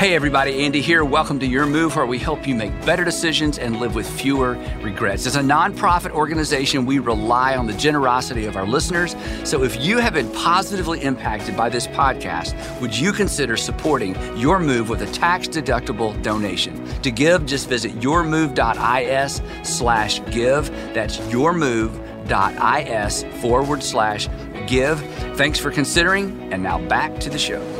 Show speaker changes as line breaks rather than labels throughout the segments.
Hey, everybody, Andy here. Welcome to Your Move, where we help you make better decisions and live with fewer regrets. As a nonprofit organization, we rely on the generosity of our listeners. So if you have been positively impacted by this podcast, would you consider supporting Your Move with a tax deductible donation? To give, just visit yourmove.is slash give. That's yourmove.is forward slash give. Thanks for considering, and now back to the show.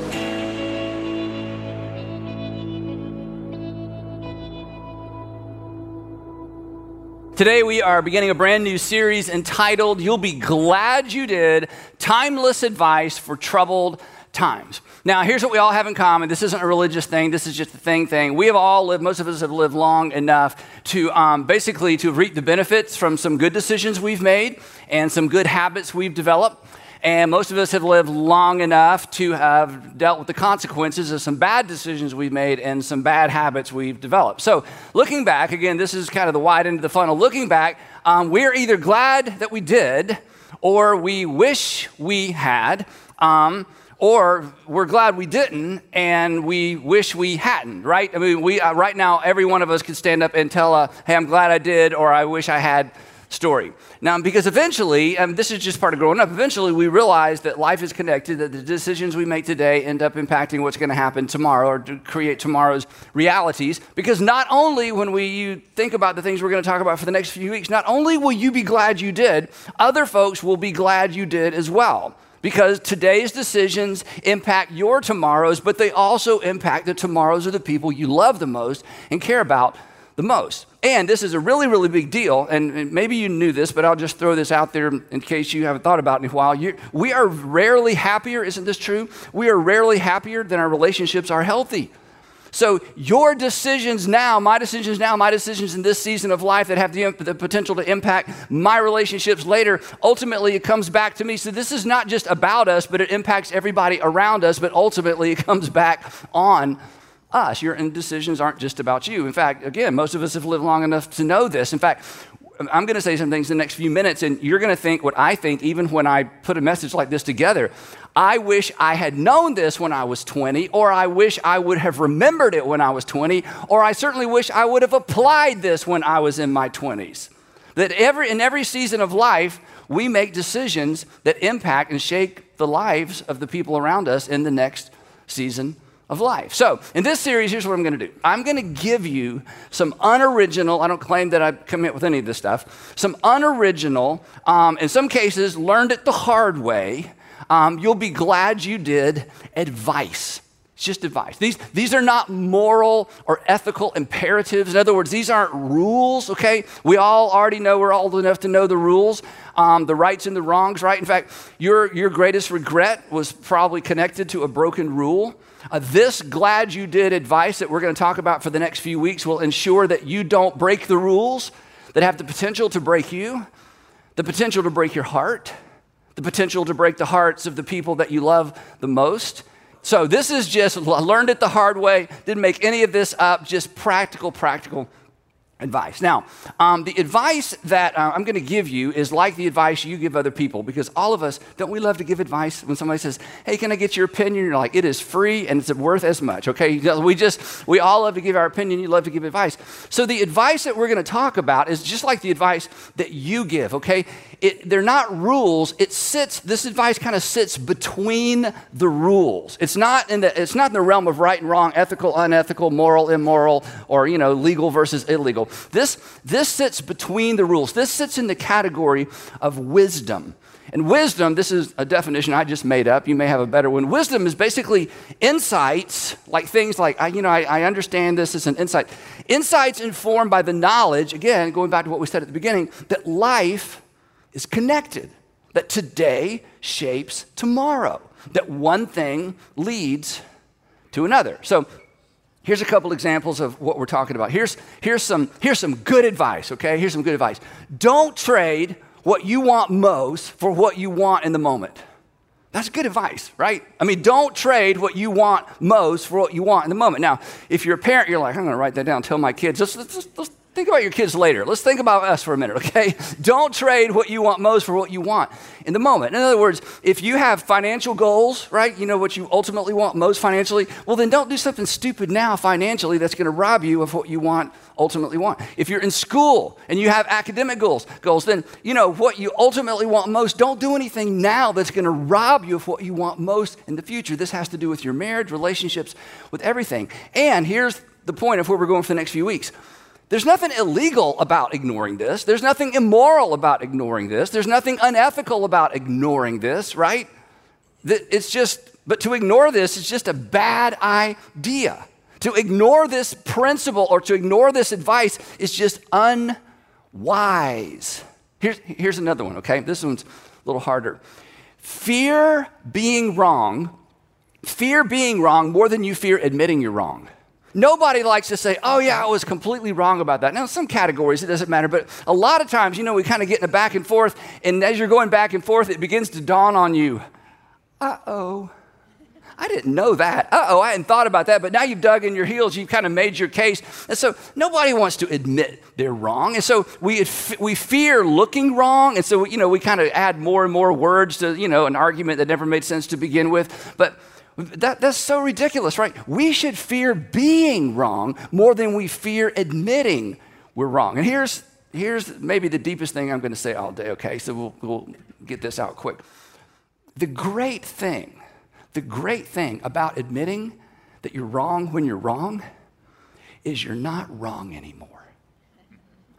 Today, we are beginning a brand new series entitled You'll Be Glad You Did Timeless Advice for Troubled Times. Now, here's what we all have in common. This isn't a religious thing, this is just a thing thing. We have all lived, most of us have lived long enough to um, basically to reap the benefits from some good decisions we've made and some good habits we've developed. And most of us have lived long enough to have dealt with the consequences of some bad decisions we've made and some bad habits we've developed. So, looking back, again, this is kind of the wide end of the funnel. Looking back, um, we're either glad that we did or we wish we had. Um, or we're glad we didn't and we wish we hadn't, right? I mean, we, uh, right now, every one of us can stand up and tell, uh, hey, I'm glad I did, or I wish I had story. Now, because eventually, and this is just part of growing up, eventually we realize that life is connected, that the decisions we make today end up impacting what's going to happen tomorrow or to create tomorrow's realities. Because not only when we you think about the things we're going to talk about for the next few weeks, not only will you be glad you did, other folks will be glad you did as well because today's decisions impact your tomorrows, but they also impact the tomorrows of the people you love the most and care about the most. And this is a really, really big deal. And maybe you knew this, but I'll just throw this out there in case you haven't thought about it in a while. You, we are rarely happier, isn't this true? We are rarely happier than our relationships are healthy. So, your decisions now, my decisions now, my decisions in this season of life that have the, the, potential to impact my relationships later, ultimately it comes back to me. So, this is not just about us, but it impacts everybody around us, but ultimately it comes back on us. Your decisions aren't just about you. In fact, again, most of us have lived long enough to know this. In fact, I'm going to say some things in the next few minutes, and you're going to think what I think even when I put a message like this together. I wish I had known this when I was 20, or I wish I would have remembered it when I was 20, or I certainly wish I would have applied this when I was in my 20s. That every, in every season of life, we make decisions that impact and shape the lives of the people around us in the next season of life. So, in this series, here's what I'm going to do I'm going to give you some unoriginal, I don't claim that I commit with any of this stuff, some unoriginal, um, in some cases, learned it the hard way. Um, you'll be glad you did advice. It's just advice. These, these are not moral or ethical imperatives. In other words, these aren't rules, okay? We all already know, we're old enough to know the rules, um, the rights and the wrongs, right? In fact, your, your greatest regret was probably connected to a broken rule. Uh, this glad you did advice that we're going to talk about for the next few weeks will ensure that you don't break the rules that have the potential to break you, the potential to break your heart, the potential to break the hearts of the people that you love the most. So, this is just learned it the hard way, didn't make any of this up, just practical, practical advice. Now, um, the advice that uh, I'm going to give you is like the advice you give other people because all of us, don't we love to give advice when somebody says, Hey, can I get your opinion? You're like, It is free and it's worth as much, okay? We just, we all love to give our opinion. You love to give advice. So the advice that we're going to talk about is just like the advice that you give, okay? It, they're not rules. It sits, this advice kind of sits between the rules. It's not, in the, it's not in the realm of right and wrong, ethical, unethical, moral, immoral, or, you know, legal versus illegal. This, this sits between the rules. This sits in the category of wisdom. And wisdom, this is a definition I just made up. You may have a better one. Wisdom is basically insights, like things like, I, you know, I, I understand this as an insight. Insights informed by the knowledge, again, going back to what we said at the beginning, that life is connected, that today shapes tomorrow, that one thing leads to another. So Here's a couple examples of what we're talking about. Here's, here's, some, here's some good advice, okay? Here's some good advice. Don't trade what you want most for what you want in the moment. That's good advice, right? I mean, don't trade what you want most for what you want in the moment. Now, if you're a parent, you're like, I'm going to write that down, tell my kids, let's, let's, let's Think about your kids later. Let's think about us for a minute, okay? Don't trade what you want most for what you want in the moment. In other words, if you have financial goals, right, you know what you ultimately want most financially, well, then don't do something stupid now financially that's going to rob you of what you want ultimately want. If you're in school and you have academic goals, goals, then you know what you ultimately want most. Don't do anything now that's going to rob you of what you want most in the future. This has to do with your marriage, relationships, with everything. And here's the point of where we're going for the next few weeks. There's nothing illegal about ignoring this. There's nothing immoral about ignoring this. There's nothing unethical about ignoring this, right? It's just, but to ignore this is just a bad idea. To ignore this principle or to ignore this advice is just unwise. Here's, here's another one, okay? This one's a little harder. Fear being wrong, fear being wrong more than you fear admitting you're wrong. Nobody likes to say, oh, yeah, I was completely wrong about that. Now, some categories, it doesn't matter, but a lot of times, you know, we kind of get in a back and forth, and as you're going back and forth, it begins to dawn on you, uh oh, I didn't know that. Uh oh, I hadn't thought about that. But now you've dug in your heels, you've kind of made your case. And so nobody wants to admit they're wrong. And so we, we fear looking wrong. And so, you know, we kind of add more and more words to, you know, an argument that never made sense to begin with. But that, that's so ridiculous, right? We should fear being wrong more than we fear admitting we're wrong. And here's, here's maybe the deepest thing I'm going to say all day, okay? So we'll, we'll get this out quick. The great thing the great thing about admitting that you're wrong when you're wrong is you're not wrong anymore.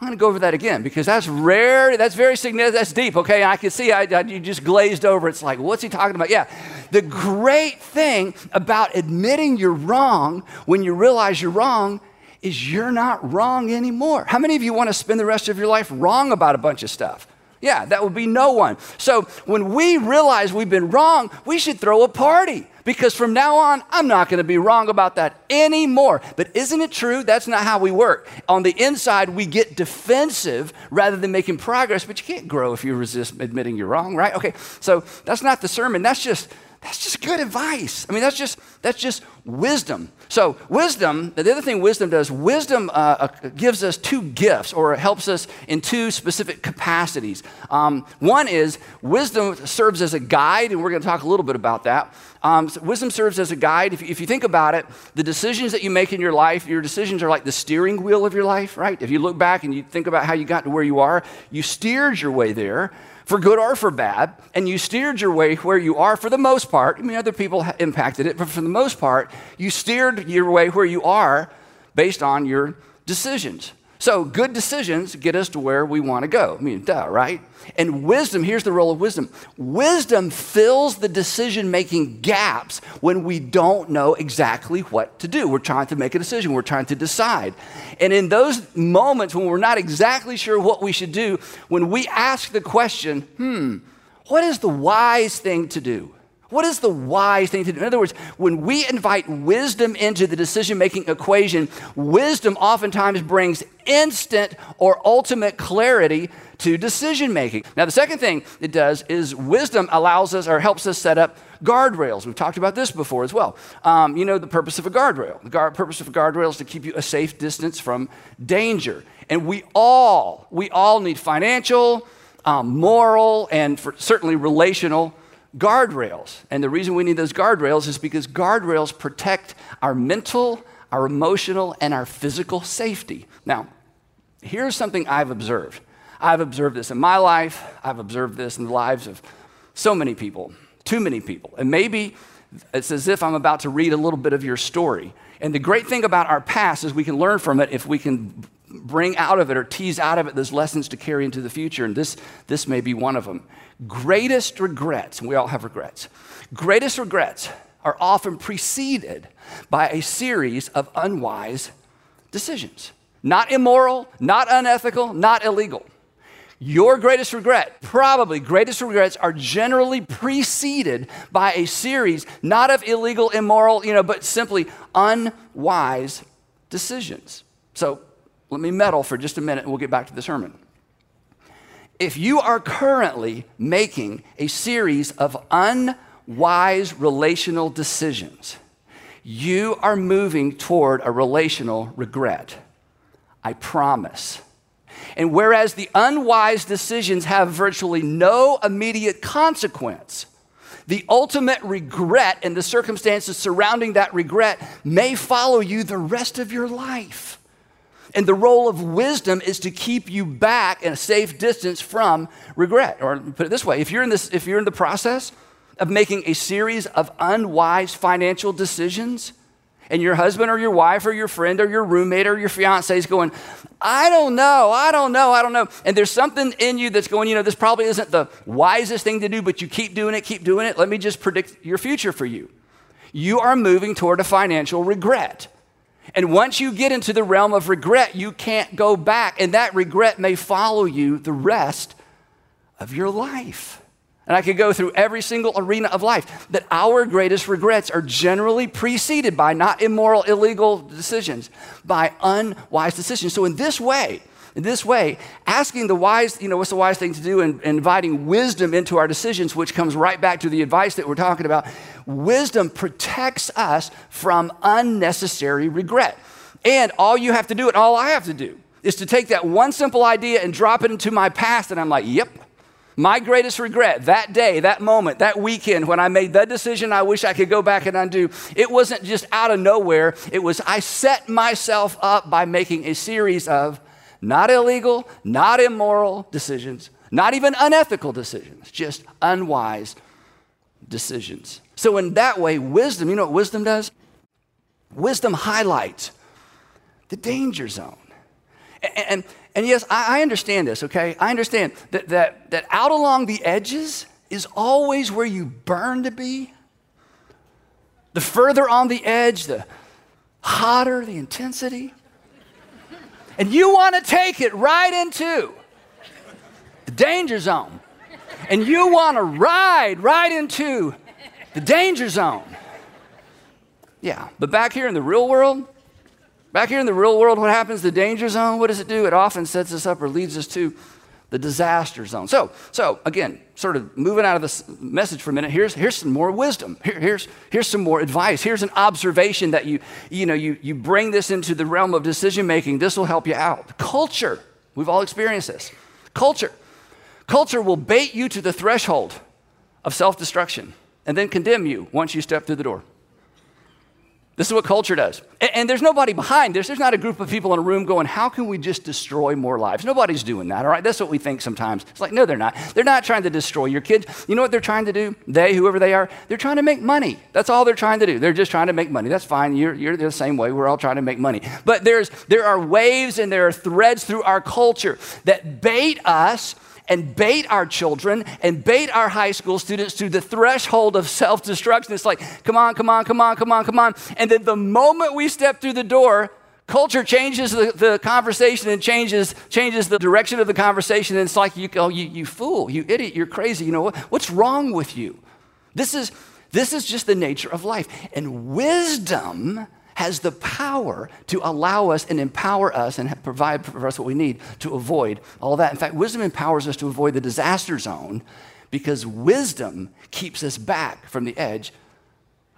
I'm going to go over that again because that's rare. That's very significant. That's deep, okay? I can see I, I, you just glazed over. It's like, what's he talking about? Yeah. The great thing about admitting you're wrong when you realize you're wrong is you're not wrong anymore. How many of you want to spend the rest of your life wrong about a bunch of stuff? Yeah, that would be no one. So when we realize we've been wrong, we should throw a party because from now on, I'm not going to be wrong about that anymore. But isn't it true? That's not how we work. On the inside, we get defensive rather than making progress, but you can't grow if you resist admitting you're wrong, right? Okay, so that's not the sermon. That's just that's just good advice. I mean, that's just that's just wisdom. So, wisdom, the other thing wisdom does, wisdom uh, uh, gives us two gifts or helps us in two specific capacities. Um, one is wisdom serves as a guide, and we're going to talk a little bit about that. Um, so wisdom serves as a guide. If, if you think about it, the decisions that you make in your life, your decisions are like the steering wheel of your life, right? If you look back and you think about how you got to where you are, you steered your way there for good or for bad, and you steered your way where you are for the most part. I mean, other people impacted it, but for the most part, you steered your way where you are based on your decisions. So, good decisions get us to where we want to go. I mean, duh, right? And wisdom, here's the role of wisdom wisdom fills the decision making gaps when we don't know exactly what to do. We're trying to make a decision, we're trying to decide. And in those moments when we're not exactly sure what we should do, when we ask the question, hmm, what is the wise thing to do? What is the wise thing to do? In other words, when we invite wisdom into the decision making equation, wisdom oftentimes brings instant or ultimate clarity to decision making. Now, the second thing it does is wisdom allows us or helps us set up guardrails. We've talked about this before as well. Um, you know, the purpose of a guardrail. The guard, purpose of a guardrail is to keep you a safe distance from danger. And we all, we all need financial, um, moral, and certainly relational guardrails. And the reason we need those guardrails is because guardrails protect our mental, our emotional, and our physical safety. Now, here's something I've observed. I've observed this in my life, I've observed this in the lives of so many people, too many people. And maybe it's as if I'm about to read a little bit of your story. And the great thing about our past is we can learn from it if we can bring out of it or tease out of it those lessons to carry into the future. And this, this may be one of them. Greatest regrets, and we all have regrets, greatest regrets are often preceded by a series of unwise decisions. Not immoral, not unethical, not illegal. Your greatest regret, probably greatest regrets, are generally preceded by a series not of illegal, immoral, you know, but simply unwise decisions. So let me meddle for just a minute and we'll get back to the sermon. If you are currently making a series of unwise relational decisions, you are moving toward a relational regret. I promise. And whereas the unwise decisions have virtually no immediate consequence, the ultimate regret and the circumstances surrounding that regret may follow you the rest of your life. And the role of wisdom is to keep you back in a safe distance from regret. Or put it this way, if you're in this if you're in the process of making a series of unwise financial decisions, and your husband or your wife or your friend or your roommate or your fiance is going, I don't know, I don't know, I don't know. And there's something in you that's going, you know, this probably isn't the wisest thing to do, but you keep doing it, keep doing it. Let me just predict your future for you. You are moving toward a financial regret. And once you get into the realm of regret, you can't go back. And that regret may follow you the rest of your life. And I could go through every single arena of life that our greatest regrets are generally preceded by not immoral, illegal decisions, by unwise decisions. So, in this way, in this way, asking the wise, you know, what's the wise thing to do and, inviting wisdom into our decisions, which comes right back to the advice that we're talking about. Wisdom protects us from unnecessary regret. And all you have to do, and all I have to do, is to take that one simple idea and drop it into my past, and I'm like, yep, my greatest regret that day, that moment, that weekend when I made that decision I wish I could go back and undo, it wasn't just out of nowhere. It was I set myself up by making a series of not illegal, not immoral decisions, not even unethical decisions, just unwise decisions. So, in that way, wisdom, you know what wisdom does? Wisdom highlights the danger zone. And, and, and yes, I, I understand this, okay? I understand that, that, that out along the edges is always where you burn to be. The further on the edge, the hotter the intensity. And you want to take it right into the danger zone. And you want to ride right into the danger zone. Yeah, but back here in the real world, Back here in the real world, what happens? The danger zone, what does it do? It often sets us up or leads us to the disaster zone. So, so again, sort of moving out of this message for a minute, here's, here's some more wisdom. Here, here's, here's some more advice. Here's an observation that you, you know, you, you bring this into the realm of decision making. This will help you out. Culture, we've all experienced this. Culture. Culture will bait you to the threshold of self destruction and then condemn you once you step through the door. This is what culture does. And, and, there's nobody behind this. There's not a group of people in a room going, How can we just destroy more lives? Nobody's doing that, all right? That's what we think sometimes. It's like, No, they're not. They're not trying to destroy your kids. You know what they're trying to do? They, whoever they are, they're trying to make money. That's all they're trying to do. They're just trying to make money. That's fine. You're, you're the same way. We're all trying to make money. But there's, there are waves and there are threads through our culture that bait us and bait our children and bait our high school students to the threshold of self destruction. It's like, come on, come on, come on, come on, come on. And then the moment we step through the door, culture changes the, the conversation and changes, changes the direction of the conversation. And it's like, you, oh, you, you fool, you idiot, you're crazy. You know what? What's wrong with you? This is, this is just the nature of life. And wisdom has the power to allow us and empower us and provide for us what we need to avoid all that. In fact, wisdom empowers us to avoid the disaster zone because wisdom keeps us back from the edge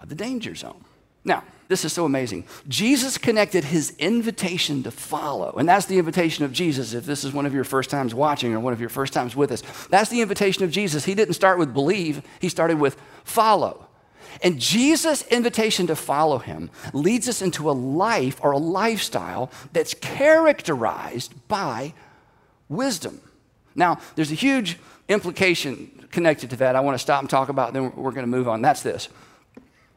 of the danger zone. Now, this is so amazing. Jesus connected his invitation to follow, and that's the invitation of Jesus. If this is one of your first times watching or one of your first times with us, that's the invitation of Jesus. He didn't start with believe, he started with follow. And Jesus' invitation to follow him leads us into a life or a lifestyle that's characterized by wisdom. Now, there's a huge implication connected to that I want to stop and talk about, then we're going to move on. That's this.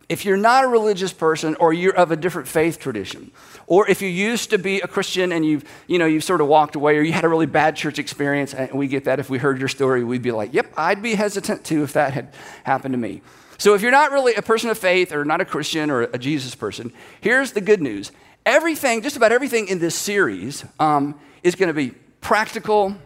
If you're not a religious person or you're of a different faith tradition, or if you used to be a Christian and you've, you know, you've sort of walked away or you had a really bad church experience, and we get that if we heard your story, we'd be like, yep, I'd be hesitant too if that had happened to me. So if you're not really a person of faith or not a Christian or a Jesus person, here's the good news. Everything, just about everything in this series, um, is going to be practical,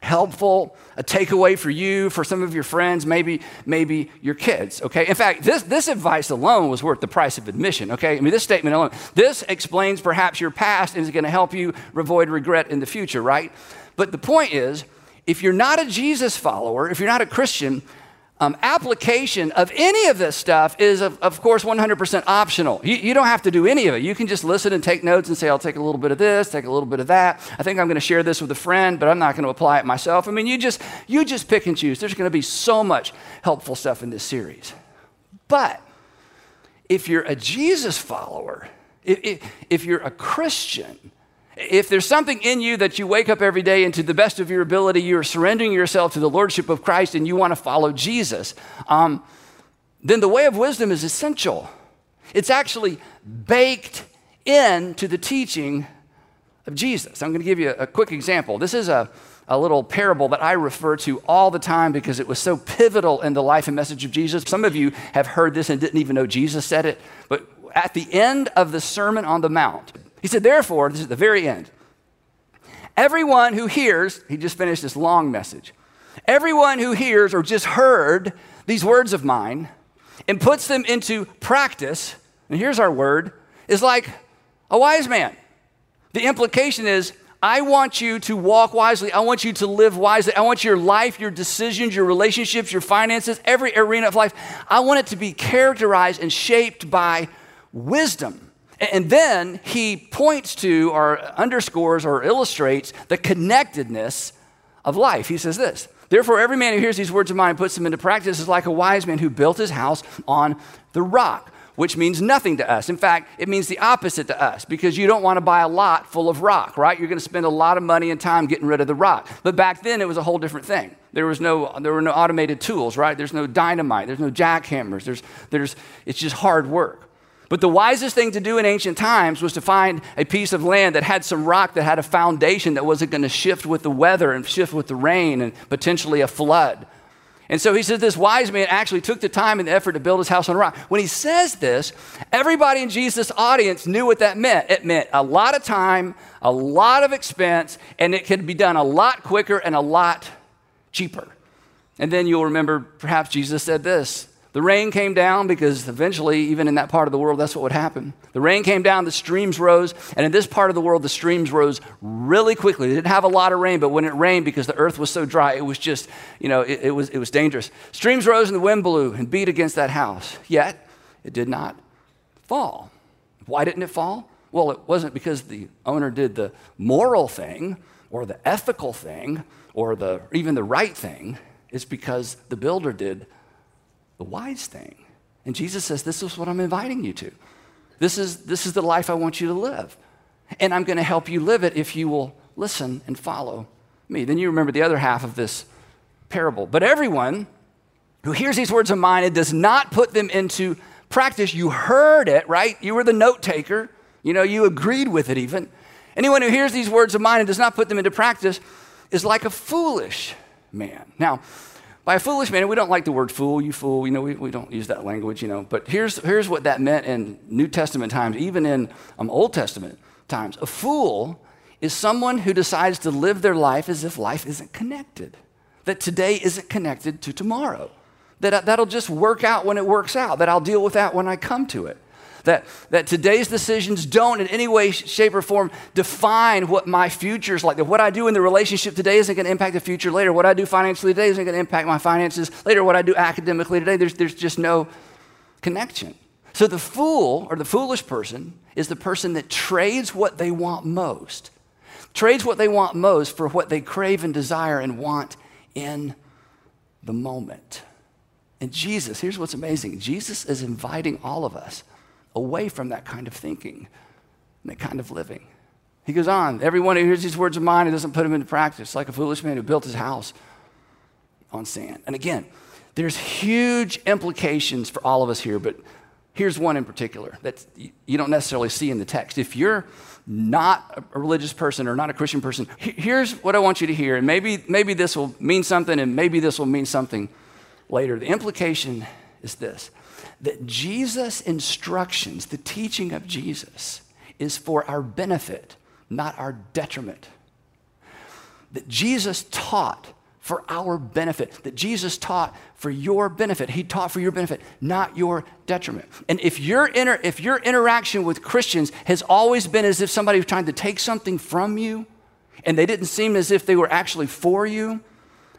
helpful, a takeaway for you, for some of your friends, maybe, maybe your kids, okay? In fact, this, this advice alone was worth the price of admission, okay? I mean, this statement alone, this explains perhaps your past and is going to help you avoid regret in the future, right? But the point is, if you're not a Jesus follower, if you're not a Christian, Um, application of any of this stuff is, of, of course, 100% optional. You, you, don't have to do any of it. You can just listen and take notes and say, I'll take a little bit of this, take a little bit of that. I think I'm going to share this with a friend, but I'm not going to apply it myself. I mean, you just, you just pick and choose. There's going to be so much helpful stuff in this series. But if you're a Jesus follower, if, if, if you're a Christian, if there's something in you that you wake up every day and to the best of your ability, you're surrendering yourself to the Lordship of Christ and you want to follow Jesus, um, then the way of wisdom is essential. It's actually baked into the teaching of Jesus. I'm going to give you a, a quick example. This is a, a little parable that I refer to all the time because it was so pivotal in the life and message of Jesus. Some of you have heard this and didn't even know Jesus said it, but at the end of the Sermon on the Mount, he said, Therefore, this is the very end. Everyone who hears, he just finished this long message. Everyone who hears or just heard these words of mine and puts them into practice, and here's our word, is like a wise man. The implication is, I want you to walk wisely. I want you to live wisely. I want your life, your decisions, your relationships, your finances, every arena of life, I want it to be characterized and shaped by wisdom. And then he points to or underscores or illustrates the connectedness of life. He says this Therefore, every man who hears these words of mine and puts them into practice is like a wise man who built his house on the rock, which means nothing to us. In fact, it means the opposite to us because you don't want to buy a lot full of rock, right? You're going to spend a lot of money and time getting rid of the rock. But back then, it was a whole different thing. There, was no, there were no automated tools, right? There's no dynamite, there's no jackhammers, there's, there's, it's just hard work. But the wisest thing to do in ancient times was to find a piece of land that had some rock that had a foundation that wasn't going to shift with the weather and shift with the rain and potentially a flood. And so he says this wise man actually took the time and the effort to build his house on a rock. When he says this, everybody in Jesus' audience knew what that meant. It meant a lot of time, a lot of expense, and it could be done a lot quicker and a lot cheaper. And then you'll remember perhaps Jesus said this the rain came down because eventually, even in that part of the world, that's what would happen. The rain came down, the streams rose, and in this part of the world, the streams rose really quickly. They didn't have a lot of rain, but when it rained, because the earth was so dry, it was just, you know, it, it was, it was dangerous. Streams rose and the wind blew and beat against that house, yet it did not fall. Why didn't it fall? Well, it wasn't because the owner did the moral thing or the ethical thing or the, even the right thing. It's because the builder did the wise thing. And Jesus says, This is what I'm inviting you to. This is, this is the life I want you to live. And I'm going to help you live it if you will listen and follow me. Then you remember the other half of this parable. But everyone who hears these words of mine and does not put them into practice, you heard it, right? You were the note taker. You know, you agreed with it even. Anyone who hears these words of mine and does not put them into practice is like a foolish man. Now, by a foolish man, we don't like the word fool, you fool, you know, we, we don't use that language, you know. But here's, here's what that meant in New Testament times, even in um, Old Testament times. A fool is someone who decides to live their life as if life isn't connected, that today isn't connected to tomorrow, that that'll just work out when it works out, that I'll deal with that when I come to it that, that today's decisions don't in any way, shape, or form define what my future is like. That what I do in the relationship today isn't going to impact the future later. What I do financially today isn't going to impact my finances later. What I do academically today, there's, there's just no connection. So the fool or the foolish person is the person that trades what they want most, trades what they want most for what they crave and desire and want in the moment. And Jesus, here's what's amazing Jesus is inviting all of us away from that kind of thinking and that kind of living. He goes on, everyone who hears these words of mine and doesn't put them into practice, like a foolish man who built his house on sand. And again, there's huge implications for all of us here, but here's one in particular that you don't necessarily see in the text. If you're not a religious person or not a Christian person, here's what I want you to hear, and maybe, maybe this will mean something, and maybe this will mean something later. The implication is this that Jesus' instructions, the teaching of Jesus, is for our benefit, not our detriment. That Jesus taught for our benefit, that Jesus taught for your benefit. He taught for your benefit, not your detriment. And if your, inter- if your interaction with Christians has always been as if somebody was trying to take something from you and they didn't seem as if they were actually for you,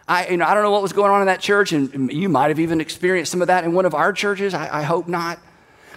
I, you know, I don't know what was going on in that church, and you might have even experienced some of that in one of our churches. I, I hope not.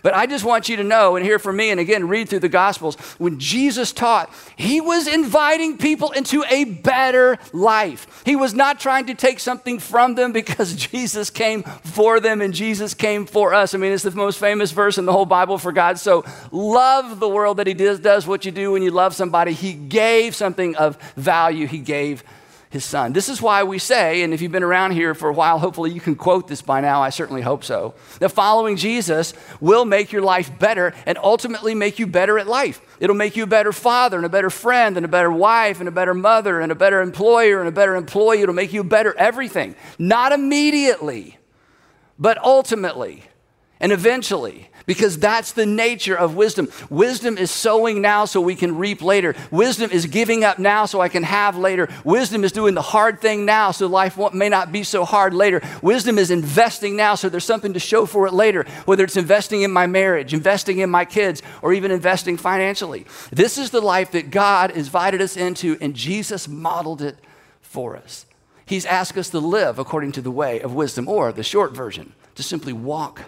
But I just want you to know and hear from me, and again, read through the Gospels. When Jesus taught, he was inviting people into a better life. He was not trying to take something from them because Jesus came for them and Jesus came for us. I mean, it's the most famous verse in the whole Bible for God. So love the world that He does, does what you do when you love somebody. He gave something of value, He gave his son. This is why we say, and if you've been around here for a while, hopefully you can quote this by now. I certainly hope so. That following Jesus will make your life better and ultimately make you better at life. It'll make you a better father and a better friend and a better wife and a better mother and a better employer and a better employee. It'll make you better everything. Not immediately, but ultimately and eventually because that's the nature of wisdom. Wisdom is sowing now so we can reap later. Wisdom is giving up now so I can have later. Wisdom is doing the hard thing now so life may not be so hard later. Wisdom is investing now so there's something to show for it later, whether it's investing in my marriage, investing in my kids, or even investing financially. This is the life that God invited us into, and Jesus modeled it for us. He's asked us to live according to the way of wisdom, or the short version, to simply walk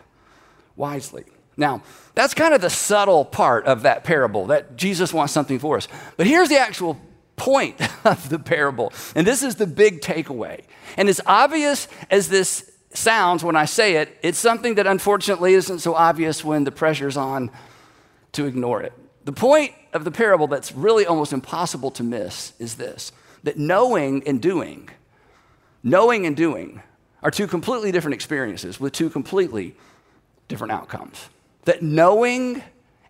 wisely. Now, that's kind of the subtle part of that parable that Jesus wants something for us. But here's the actual point of the parable. And this is the big takeaway. And as obvious as this sounds when I say it, it's something that unfortunately isn't so obvious when the pressure's on to ignore it. The point of the parable that's really almost impossible to miss is this that knowing and doing, knowing and doing are two completely different experiences with two completely different outcomes that knowing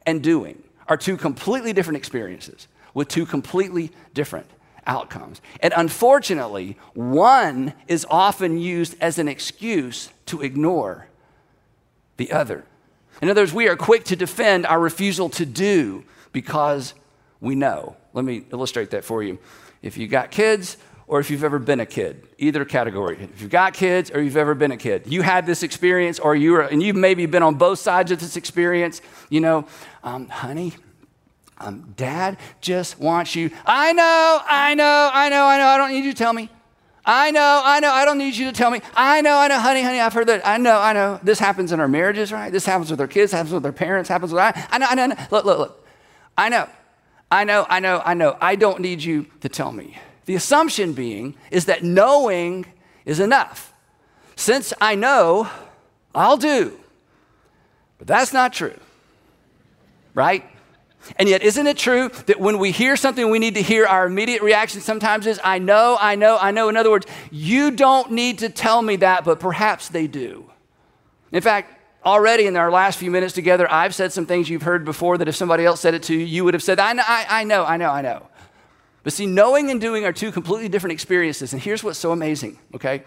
and doing are two completely different experiences with two completely different outcomes. And unfortunately, one is often used as an excuse to ignore the other. In other words, we are quick to defend our refusal to do because we know. Let me illustrate that for you. If you got kids, or if you've ever been a kid, either category. If you've got kids or you've ever been a kid, you had this experience, or you were, and you've maybe been on both sides of this experience. You know, um, honey, um, dad just wants you. I know, I know, I know, I know. I don't need you to tell me. I know, I know. I don't need you to tell me. I know, I know, honey, honey. I've heard that. I know, I know. This happens in our marriages, right? This happens with our kids. Happens with our parents. Happens with I. I know, I know. I know. Look, look, look. I know, I know, I know, I know. I don't need you to tell me. The assumption being is that knowing is enough. Since I know, I'll do. But that's not true, right? And yet, isn't it true that when we hear something we need to hear, our immediate reaction sometimes is, I know, I know, I know. In other words, you don't need to tell me that, but perhaps they do. In fact, already in our last few minutes together, I've said some things you've heard before that if somebody else said it to you, you would have said, I know, I, I know, I know, I know. But see, knowing and doing are two completely different experiences. And here's what's so amazing, okay?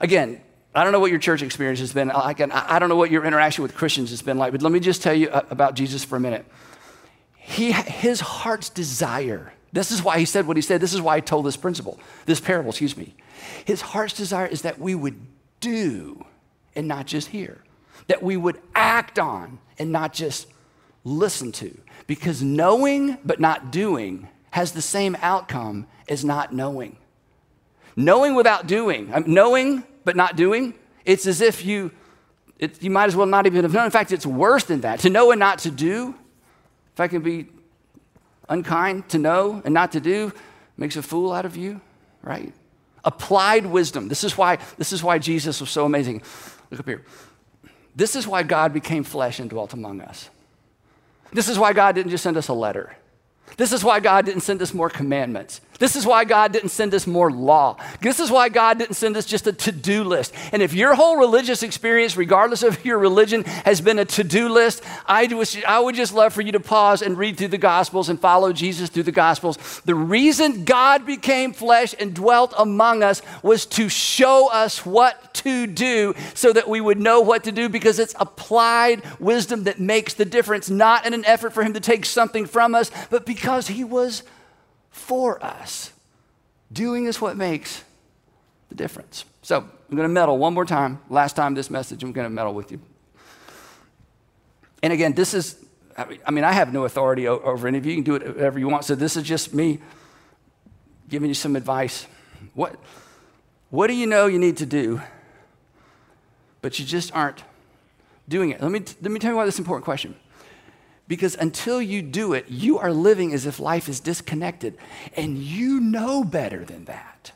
Again, I don't know what your church experience has been. I, can, I don't know what your interaction with Christians has been like, but let me just tell you uh, about Jesus for a minute. He, his heart's desire, this is why he said what he said. This is why I told this principle, this parable, excuse me. His heart's desire is that we would do and not just hear, that we would act on and not just listen to. Because knowing but not doing has the same outcome as not knowing. Knowing without doing, knowing but not doing, it's as if you, it, you might as well not even have known. In fact, it's worse than that. To know and not to do, if I can be unkind, to know and not to do makes a fool out of you, right? Applied wisdom. This is why, this is why Jesus was so amazing. Look up here. This is why God became flesh and dwelt among us. This is why God didn't just send us a letter. This is why God didn't send us more commandments. This is why God didn't send us more law. This is why God didn't send us just a to do list. And if your whole religious experience, regardless of your religion, has been a to do list, I, I would just love for you to pause and read through the Gospels and follow Jesus through the Gospels. The reason God became flesh and dwelt among us was to show us what to do so that we would know what to do because it's applied wisdom that makes the difference, not in an effort for Him to take something from us, but because He was for us. Doing is what makes the difference. So I'm going to meddle one more time. Last time this message, I'm going to meddle with you. And again, this is, I mean, I have no authority over any of you. You can do whatever you want. So this is just me giving you some advice. What, What do you know you need to do, but you just aren't doing it? Let me, let me tell you why this is an important question. Because until you do it, you are living as if life is disconnected, and you know better than that.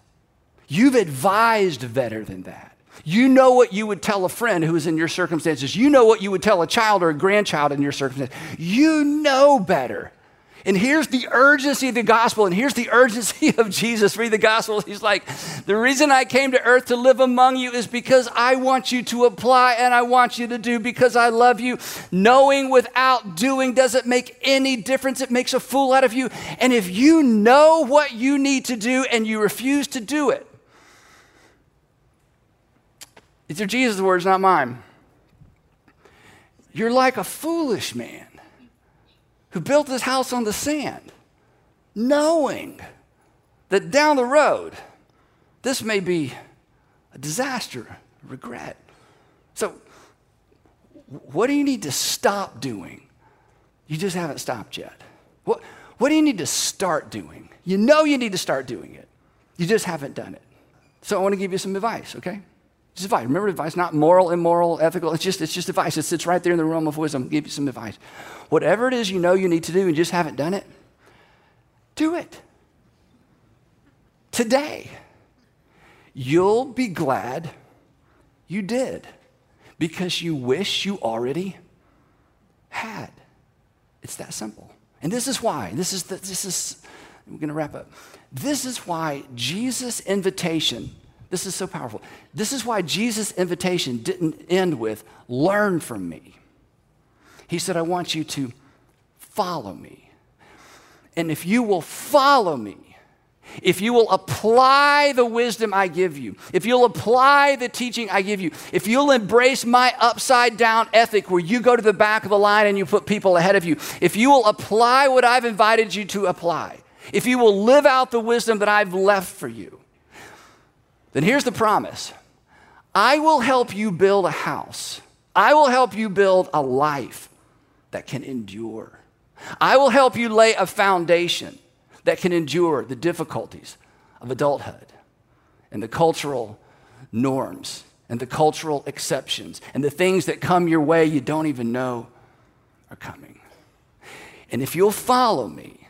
You've advised better than that. You know what you would tell a friend who is in your circumstances. You know what you would tell a child or a grandchild in your circumstances. You know better. And here's the urgency of the gospel, and here's the urgency of Jesus. Read the gospel. He's like, The reason I came to earth to live among you is because I want you to apply and I want you to do because I love you. Knowing without doing doesn't make any difference, it makes a fool out of you. And if you know what you need to do and you refuse to do it, these are Jesus' words, not mine. You're like a foolish man who built his house on the sand, knowing that down the road, this may be a disaster, regret. So, what do you need to stop doing? You just haven't stopped yet. What, what do you need to start doing? You know you need to start doing it. You just haven't done it. So I want to give you some advice, okay? Just advice. Remember advice, not moral, immoral, ethical. It's just, it's just advice. It sits right there in the realm of wisdom. Give you some advice. Whatever it is you know you need to do and just haven't done it, do it. Today. You'll be glad you did because you wish you already had. It's that simple. And this is why. This is the, this is we're going to wrap up. This is why Jesus' invitation this is so powerful. This is why Jesus' invitation didn't end with, learn from me. He said, I want you to follow me. And if you will follow me, if you will apply the wisdom I give you, if you'll apply the teaching I give you, if you'll embrace my upside down ethic where you go to the back of the line and you put people ahead of you, if you will apply what I've invited you to apply, if you will live out the wisdom that I've left for you, then here's the promise I will help you build a house, I will help you build a life that can endure. I will help you lay a foundation that can endure the difficulties of adulthood and the cultural norms and the cultural exceptions and the things that come your way you don't even know are coming. And if you'll follow me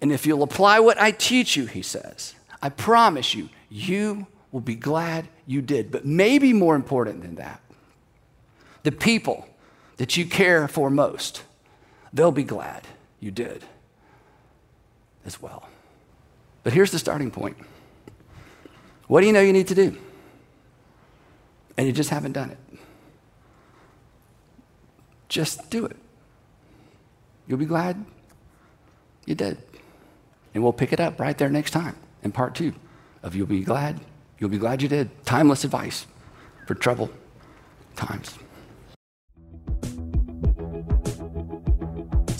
and if you'll apply what I teach you, he says, I promise you, you will be glad you did. But maybe more important than that, the people that you care for most, they'll be glad you did as well. But here's the starting point what do you know you need to do? And you just haven't done it. Just do it. You'll be glad you did. And we'll pick it up right there next time in part two of You'll Be Glad You'll be glad you did. Timeless advice for trouble times.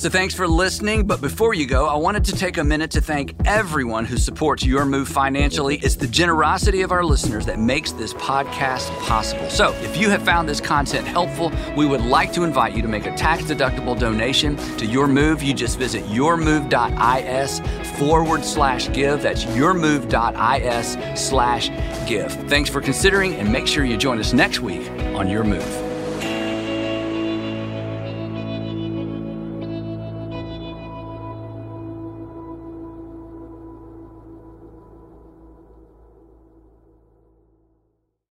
So thanks for listening. But before you go, I wanted to take a minute to thank everyone who supports Your Move financially. It's the generosity of our listeners that makes this podcast possible. So if you have found this content helpful, we would like to invite you to make a tax deductible donation to Your Move. You just visit yourmove.is forward slash give. That's yourmove.is slash give. Thanks for considering and make sure you join us next week on Your Move.